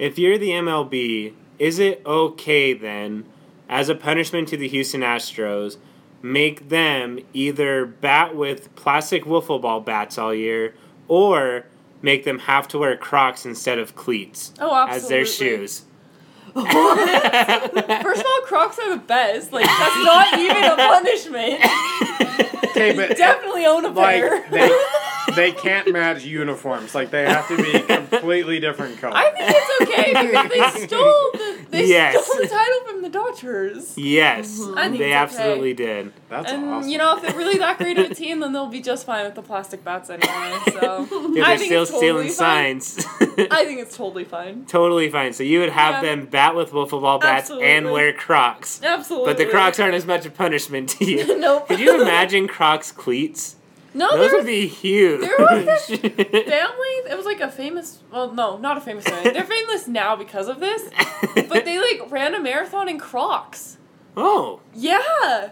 [SPEAKER 1] If you're the MLB, is it okay then, as a punishment to the Houston Astros, make them either bat with plastic wiffle ball bats all year, or make them have to wear Crocs instead of cleats
[SPEAKER 3] Oh,
[SPEAKER 1] as their shoes?
[SPEAKER 3] First of all, Crocs are the best. Like that's not even a punishment.
[SPEAKER 4] okay, but
[SPEAKER 3] Definitely own a pair.
[SPEAKER 4] like they they can't match uniforms. Like they have to be completely different colors.
[SPEAKER 3] I think it's okay because they stole the they
[SPEAKER 1] Yes.
[SPEAKER 3] stole the title from the Dodgers.
[SPEAKER 1] Yes, mm-hmm.
[SPEAKER 3] I think
[SPEAKER 1] they
[SPEAKER 3] it's okay.
[SPEAKER 1] absolutely did.
[SPEAKER 4] That's
[SPEAKER 3] and
[SPEAKER 4] awesome.
[SPEAKER 3] you know, if they're really that great of a team, then they'll be just fine with the plastic bats anyway. So
[SPEAKER 1] Yeah, they're
[SPEAKER 3] think
[SPEAKER 1] still
[SPEAKER 3] it's totally
[SPEAKER 1] stealing
[SPEAKER 3] fine.
[SPEAKER 1] signs.
[SPEAKER 3] I think it's totally fine.
[SPEAKER 1] totally fine. So you would have
[SPEAKER 3] Yeah.
[SPEAKER 1] them bat with wiffle ball bats and wear Crocs.
[SPEAKER 3] Absolutely.
[SPEAKER 1] But the Crocs aren't as much a punishment to you.
[SPEAKER 3] nope.
[SPEAKER 1] Could you imagine Crocs cleats?
[SPEAKER 3] No,
[SPEAKER 1] Those would be huge.
[SPEAKER 3] there was family. It was like a famous. Well, no, not a famous family. They're famous now because of this. But they like ran a marathon in Crocs.
[SPEAKER 1] oh,
[SPEAKER 3] Yeah.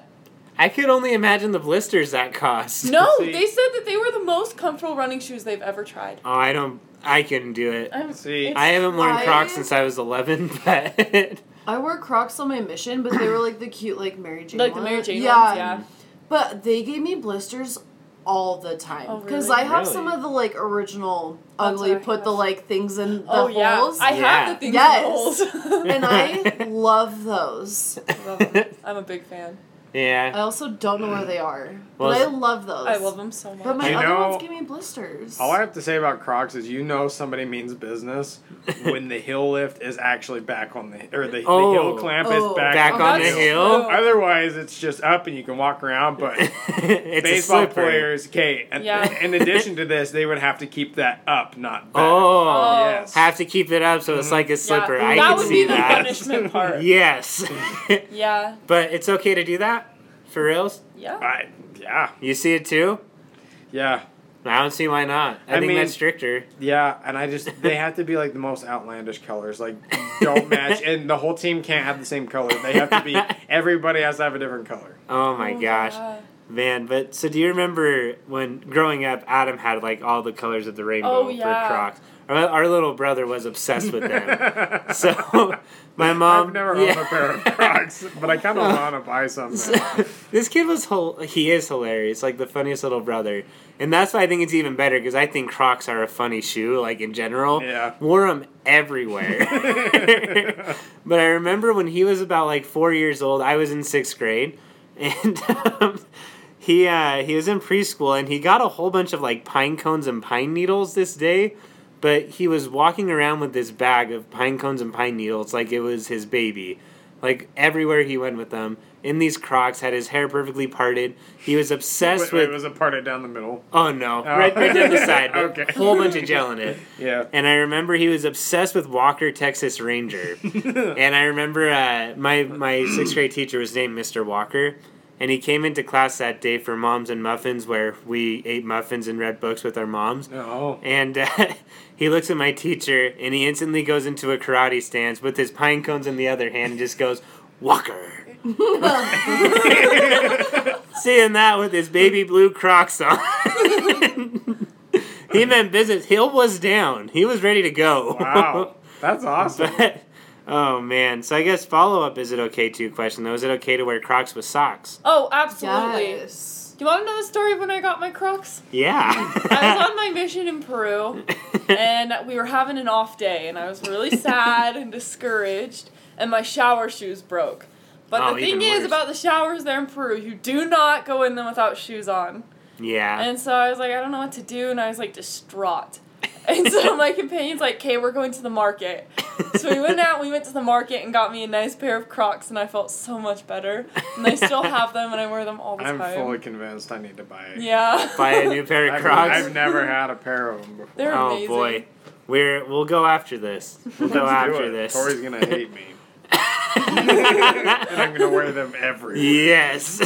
[SPEAKER 1] I could only imagine the blisters that cost.
[SPEAKER 3] No,
[SPEAKER 4] See-
[SPEAKER 3] they said that they were the most comfortable running shoes they've ever tried.
[SPEAKER 1] Oh, I don't. I couldn't do it.
[SPEAKER 3] I'm,
[SPEAKER 4] See,
[SPEAKER 1] I haven't worn
[SPEAKER 2] I-
[SPEAKER 1] Crocs since I was 11, but
[SPEAKER 2] I wore Crocs on my mission, but they were like the cute, like Mary Jane.
[SPEAKER 3] like the
[SPEAKER 2] ones.
[SPEAKER 3] Mary Jane
[SPEAKER 2] yeah.
[SPEAKER 3] ones. Yeah.
[SPEAKER 2] But they gave me blisters all the time
[SPEAKER 3] Oh,
[SPEAKER 2] because
[SPEAKER 3] really?
[SPEAKER 2] I have
[SPEAKER 1] Really?
[SPEAKER 2] some of the like original
[SPEAKER 3] That's
[SPEAKER 2] ugly
[SPEAKER 3] what I
[SPEAKER 2] put the like things in oh, the
[SPEAKER 3] Oh yeah,
[SPEAKER 2] holes,
[SPEAKER 3] I
[SPEAKER 1] Yeah.
[SPEAKER 3] have the things
[SPEAKER 2] Yes.
[SPEAKER 3] in the holes.
[SPEAKER 2] and I love those.
[SPEAKER 3] Love 'em. I'm a big fan.
[SPEAKER 2] I also don't know where they are.
[SPEAKER 1] Well,
[SPEAKER 2] but I love those.
[SPEAKER 3] I love them so much.
[SPEAKER 2] But my
[SPEAKER 4] You
[SPEAKER 2] other
[SPEAKER 4] know-
[SPEAKER 2] ones give me blisters.
[SPEAKER 4] All I have to say about Crocs is you know somebody means business when the heel lift is actually back on the or the,
[SPEAKER 1] Oh.
[SPEAKER 4] the heel clamp
[SPEAKER 2] Oh.
[SPEAKER 4] is back,
[SPEAKER 1] Back
[SPEAKER 2] Oh,
[SPEAKER 1] on the
[SPEAKER 2] that's
[SPEAKER 1] hill.
[SPEAKER 4] Otherwise, it's just up and you can walk around. But
[SPEAKER 1] it's
[SPEAKER 4] baseball
[SPEAKER 1] a
[SPEAKER 4] players, okay.
[SPEAKER 3] Yeah.
[SPEAKER 4] in addition to this, they would have to keep that up, not back.
[SPEAKER 1] Oh,
[SPEAKER 3] Oh.
[SPEAKER 4] yes.
[SPEAKER 1] have to keep it up so it's mm-hmm. like a slipper.
[SPEAKER 3] Yeah,
[SPEAKER 1] I
[SPEAKER 3] that
[SPEAKER 1] can
[SPEAKER 3] would
[SPEAKER 1] see
[SPEAKER 3] be the
[SPEAKER 1] that.
[SPEAKER 3] punishment part.
[SPEAKER 1] Yes,
[SPEAKER 3] Yeah.
[SPEAKER 1] but it's okay to do that for reals.
[SPEAKER 3] Yeah.
[SPEAKER 4] I, yeah,
[SPEAKER 1] You see it too.
[SPEAKER 4] yeah,
[SPEAKER 1] I don't see why not. I,
[SPEAKER 4] I
[SPEAKER 1] think
[SPEAKER 4] mean-
[SPEAKER 1] that's stricter.
[SPEAKER 4] yeah. And I just they have to be like the most outlandish colors. Like don't match, and the whole team can't have the same color. They have to be. Everybody has to have a different color.
[SPEAKER 1] Oh my
[SPEAKER 3] Oh,
[SPEAKER 1] gosh.
[SPEAKER 3] yeah.
[SPEAKER 1] Man, but so do you remember when growing up, Adam had like all the colors of the rainbow
[SPEAKER 3] Oh, yeah.
[SPEAKER 1] for Crocs? Our, our little brother was obsessed with them. so my mom,
[SPEAKER 4] I've never
[SPEAKER 1] yeah.
[SPEAKER 4] owned a pair of Crocs, but I kind of want to buy some. Now.
[SPEAKER 1] this kid was he is hilarious, like the funniest little brother, and that's why I think it's even better because I think Crocs are a funny shoe, like in general.
[SPEAKER 4] Yeah.
[SPEAKER 1] wore them everywhere. but I remember when he was about like four years old, I was in sixth grade, and um, he uh, he was in preschool, and he got a whole bunch of like pine cones and pine needles this day. But he was walking around with this bag of pine cones and pine needles like it was his baby. Like everywhere he went with them. In these Crocs, had his hair perfectly parted. He was obsessed
[SPEAKER 4] Wait, wait,
[SPEAKER 1] with.
[SPEAKER 4] was it parted down the middle?
[SPEAKER 1] oh no! Right, right down the side.
[SPEAKER 4] Okay.
[SPEAKER 1] A whole bunch of gel in it.
[SPEAKER 4] Yeah.
[SPEAKER 1] And I remember he was obsessed with Walker Texas Ranger. and I remember uh, my my sixth grade teacher was named Mr. Walker, and he came into class that day for Moms and Muffins, where we ate muffins and read books with our moms.
[SPEAKER 4] Oh.
[SPEAKER 1] And uh, he looks at my teacher, and he instantly goes into a karate stance with his pine cones in the other hand, and just goes Walker. Seeing that with his baby blue Crocs on. he meant business. Hill was down. He was ready to go.
[SPEAKER 4] Wow. That's awesome.
[SPEAKER 1] But, oh man. So I guess follow up is it okay to question though? Is it okay to wear Crocs with socks?
[SPEAKER 3] Oh, absolutely.
[SPEAKER 2] Yes.
[SPEAKER 3] Do you want to know the story of when I got my Crocs?
[SPEAKER 1] Yeah.
[SPEAKER 3] I was on my mission in Peru, and we were having an off day, and I was really sad and discouraged, and my shower shoes broke. But
[SPEAKER 1] Oh,
[SPEAKER 3] the thing is about the showers there in Peru, you do not go in them without shoes on.
[SPEAKER 1] yeah.
[SPEAKER 3] And so I was like, I don't know what to do, and I was like distraught. And so my companion's like, okay, we're going to the market. So we went out, we went to the market and got me a nice pair of Crocs, and I felt so much better. And I still have them, and I wear them all the time.
[SPEAKER 4] I'm fully convinced I need to buy it.
[SPEAKER 3] yeah.
[SPEAKER 1] Buy a new pair of
[SPEAKER 4] I've,
[SPEAKER 1] Crocs.
[SPEAKER 4] I've never had a pair of them before.
[SPEAKER 3] They're
[SPEAKER 1] oh
[SPEAKER 3] amazing.
[SPEAKER 1] boy. We're we'll go after this. We'll go
[SPEAKER 4] Let's
[SPEAKER 1] after this.
[SPEAKER 4] Tori's gonna hate me. and I'm gonna wear them everywhere.
[SPEAKER 1] Yes.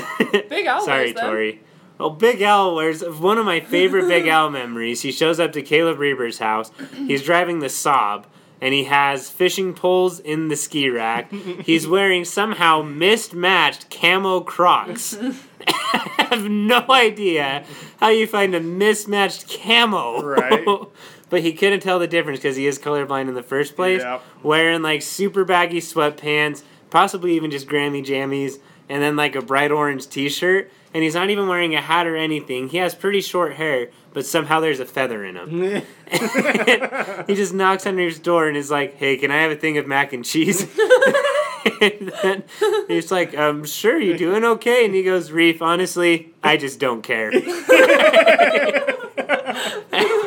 [SPEAKER 3] Big Al
[SPEAKER 1] Sorry,
[SPEAKER 3] wears.
[SPEAKER 1] Tori. Well, Big Al wears one of my favorite Big Al memories. He shows up to Caleb Reber's house. He's driving the Saab, and he has fishing poles in the ski rack. He's wearing somehow mismatched camo Crocs. I have no idea how you find a mismatched camo.
[SPEAKER 4] Right.
[SPEAKER 1] but he couldn't tell the difference because he is colorblind in the first place.
[SPEAKER 4] Yep.
[SPEAKER 1] Wearing like super baggy sweatpants, possibly even just Grammy jammies, and then like a bright orange t shirt. And he's not even wearing a hat or anything. He has pretty short hair, but somehow there's a feather in him. he just knocks on his door and is like, "Hey, can I have a thing of mac and cheese?" and then he's like, "I'm sure, you're doing okay?" And he goes, "Reef, honestly, I just don't care."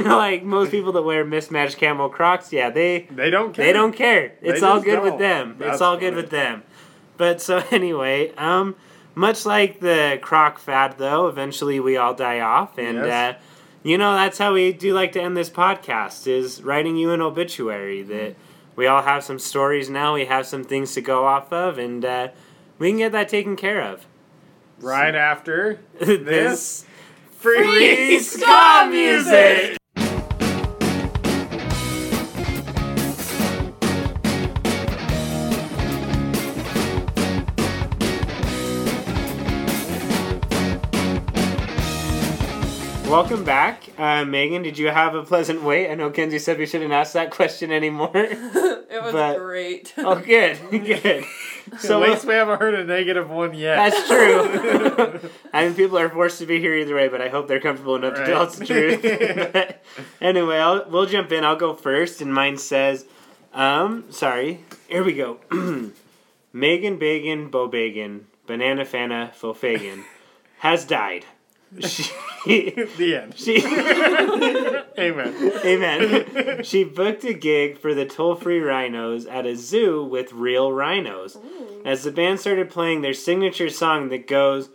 [SPEAKER 1] like most people that wear mismatched camel Crocs, yeah, they
[SPEAKER 4] They don't care.
[SPEAKER 1] they don't care. It's all good with
[SPEAKER 4] don't.
[SPEAKER 1] them. it's all good
[SPEAKER 4] funny.
[SPEAKER 1] with them. But so anyway, um, much like the croc fad, though, eventually we all die off, and
[SPEAKER 4] Yes.
[SPEAKER 1] uh, you know that's how we do like to end this podcast is writing you an obituary that we all have some stories now. We have some things to go off of, and uh, we can get that taken care of.
[SPEAKER 4] Right after
[SPEAKER 1] this
[SPEAKER 4] free,
[SPEAKER 1] free ska music. Welcome back. Uh, Megan, did you have a pleasant wait? I know Kenzie said we shouldn't ask that question anymore.
[SPEAKER 3] It was
[SPEAKER 1] But-
[SPEAKER 3] great.
[SPEAKER 1] oh, good, good. So
[SPEAKER 4] At least we haven't heard a negative one yet.
[SPEAKER 1] That's true. I mean, people are forced to be here either way, but I hope they're comfortable enough to tell us the truth. But anyway, I'll, we'll jump in. I'll go first, and mine says, um, sorry, here we go. Megan Bagan, Bo Bagan, Banana Fana Fofagan, has died. She,
[SPEAKER 4] The end.
[SPEAKER 1] she,
[SPEAKER 4] Amen.
[SPEAKER 1] amen. She booked a gig for the toll free rhinos at a zoo with real rhinos. As the band started playing their signature song that goes,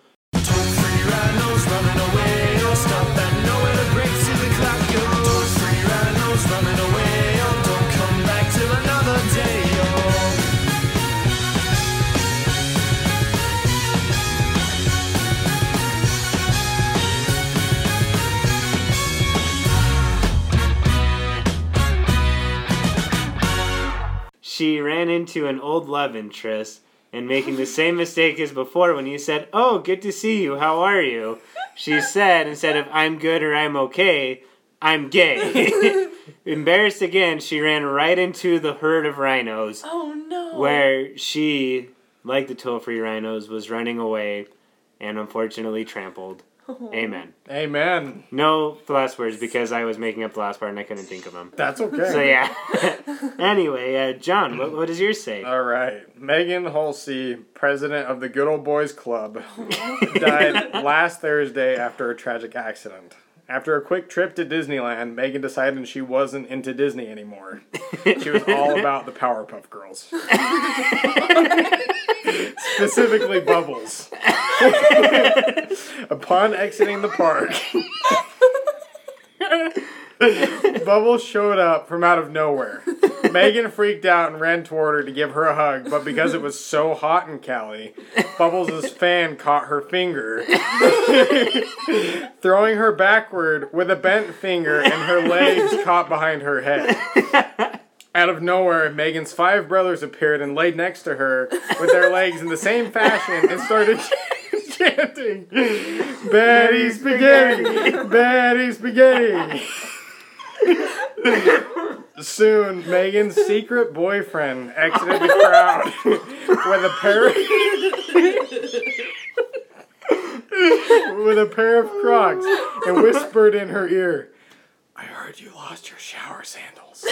[SPEAKER 1] she ran into an old love interest and making the same mistake as before when you said, Oh, good to see you, how are you? She said, instead of I'm good or I'm okay, I'm gay. Embarrassed again, she ran right into the herd of rhinos
[SPEAKER 3] Oh no.
[SPEAKER 1] where she, like the toll free rhinos, was running away and unfortunately trampled. Amen.
[SPEAKER 4] Amen.
[SPEAKER 1] No last words because I was making up the last part and I couldn't think of them.
[SPEAKER 4] That's okay.
[SPEAKER 1] So yeah. anyway, uh, John, what, what does yours say?
[SPEAKER 4] All right. Megan Halsey, president of the Good Old Boys Club, died last Thursday after a tragic accident. After a quick trip to Disneyland, Megan decided she wasn't into Disney anymore. She was all about the Powerpuff Girls. Specifically, Bubbles. Upon exiting the park, Bubbles showed up from out of nowhere. Megan freaked out and ran toward her to give her a hug, but because it was so hot in Cali, Bubbles' fan caught her finger, throwing her backward with a bent finger and her legs caught behind her head. Out of nowhere, Megan's five brothers appeared and laid next to her with their legs in the same fashion and started chanting, Betty Spaghetti! Betty Spaghetti! Soon, Megan's secret boyfriend exited the crowd with a pair with a pair of Crocs and whispered in her ear, "I heard you lost your shower sandals."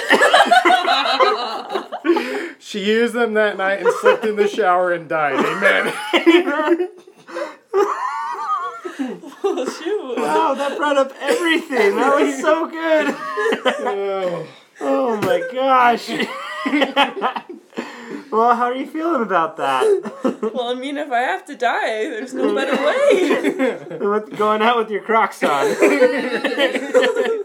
[SPEAKER 4] she used them that night and slipped in the shower and died. Amen.
[SPEAKER 3] Oh, shoot.
[SPEAKER 1] Wow, that brought up everything. That was so good.
[SPEAKER 4] Oh.
[SPEAKER 1] Oh my gosh. well, how are you feeling about that?
[SPEAKER 3] Well, I mean, if I have to die, there's no better way.
[SPEAKER 1] With going out with your Crocs on.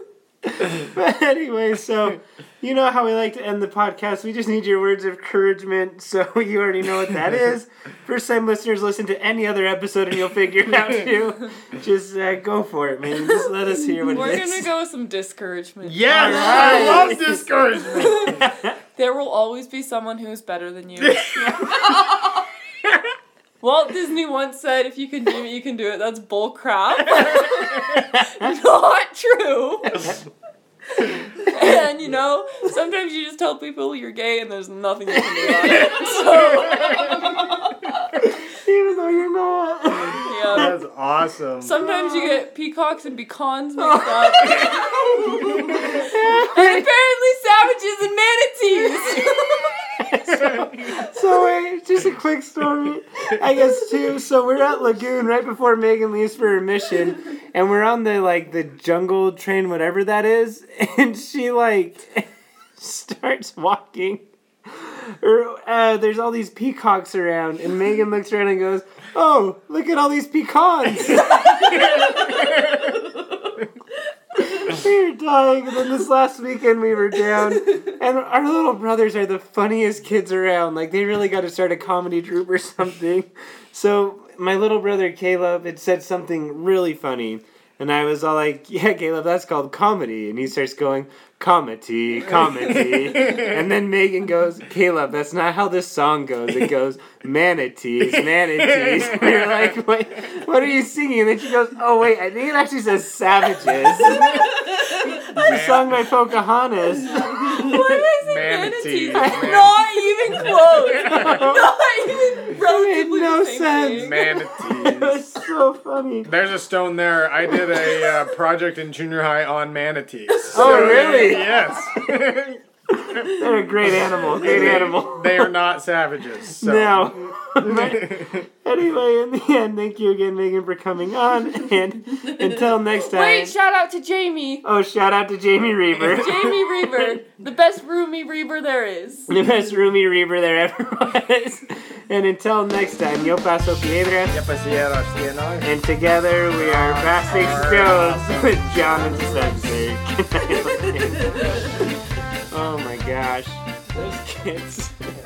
[SPEAKER 1] but anyway, so you know how we like to end the podcast. We just need your words of encouragement, so you already know what that is. First time listeners listen to any other episode and you'll figure it out too. Just uh, go for it, man. Just let us hear what
[SPEAKER 3] We're
[SPEAKER 1] it is.
[SPEAKER 3] gonna go with some discouragement.
[SPEAKER 4] Yes,
[SPEAKER 1] Alright.
[SPEAKER 4] I love discouragement.
[SPEAKER 3] There will always be someone who's better than you. Walt Disney once said, if you can dream it, you can do it. That's bull crap. Not true. and you know, sometimes you just tell people you're gay and there's nothing you can do about it. So,
[SPEAKER 1] Even though you're not.
[SPEAKER 3] yeah.
[SPEAKER 4] That's awesome.
[SPEAKER 3] Sometimes you get peacocks and pecans mixed up. and apparently savages and manatees.
[SPEAKER 1] So wait, just a quick story, I guess too. So we're at Lagoon right before Megan leaves for her mission, and we're on the like the jungle train, whatever that is, and she like starts walking. Or uh, there's all these peacocks around, and Megan looks around and goes, "Oh, look at all these pecans." We were dying, and then this last weekend we were down, and our little brothers are the funniest kids around. Like they really got to start a comedy troupe or something. So my little brother Caleb had said something really funny, and I was all like, "Yeah, Caleb, that's called comedy." And he starts going, "Comedy, comedy," and then Megan goes, "Caleb, that's not how this song goes. It goes manatees, manatees." And we are like, "Wait, what are you singing?" And then she goes, "Oh wait, I think it actually says savages." It's a song by Pocahontas.
[SPEAKER 3] Why did I say
[SPEAKER 4] Manatees,
[SPEAKER 3] manatees? Not even close. Not even relatively
[SPEAKER 1] no
[SPEAKER 3] the same
[SPEAKER 1] sense.
[SPEAKER 3] thing.
[SPEAKER 4] Manatees.
[SPEAKER 1] was so funny.
[SPEAKER 4] There's a stone there. I did a uh, project in junior high on manatees.
[SPEAKER 1] Oh, really?
[SPEAKER 4] Yes.
[SPEAKER 1] They're a great animal. Great animal.
[SPEAKER 4] They are not savages. So.
[SPEAKER 1] No. Anyway, in the end, thank you again, Megan, for coming on. And until next time.
[SPEAKER 3] Wait, shout out to Jamie.
[SPEAKER 1] oh, shout out to Jamie Reaver.
[SPEAKER 3] Jamie Reaver, the best roomy Reaver there is.
[SPEAKER 1] the best roomy Reaver there ever was. And until next time, yo paso piedra.
[SPEAKER 4] Ya pasieron los cielos.
[SPEAKER 1] And together we are passing Stones with John and Spencer. Oh my gosh. Those kids.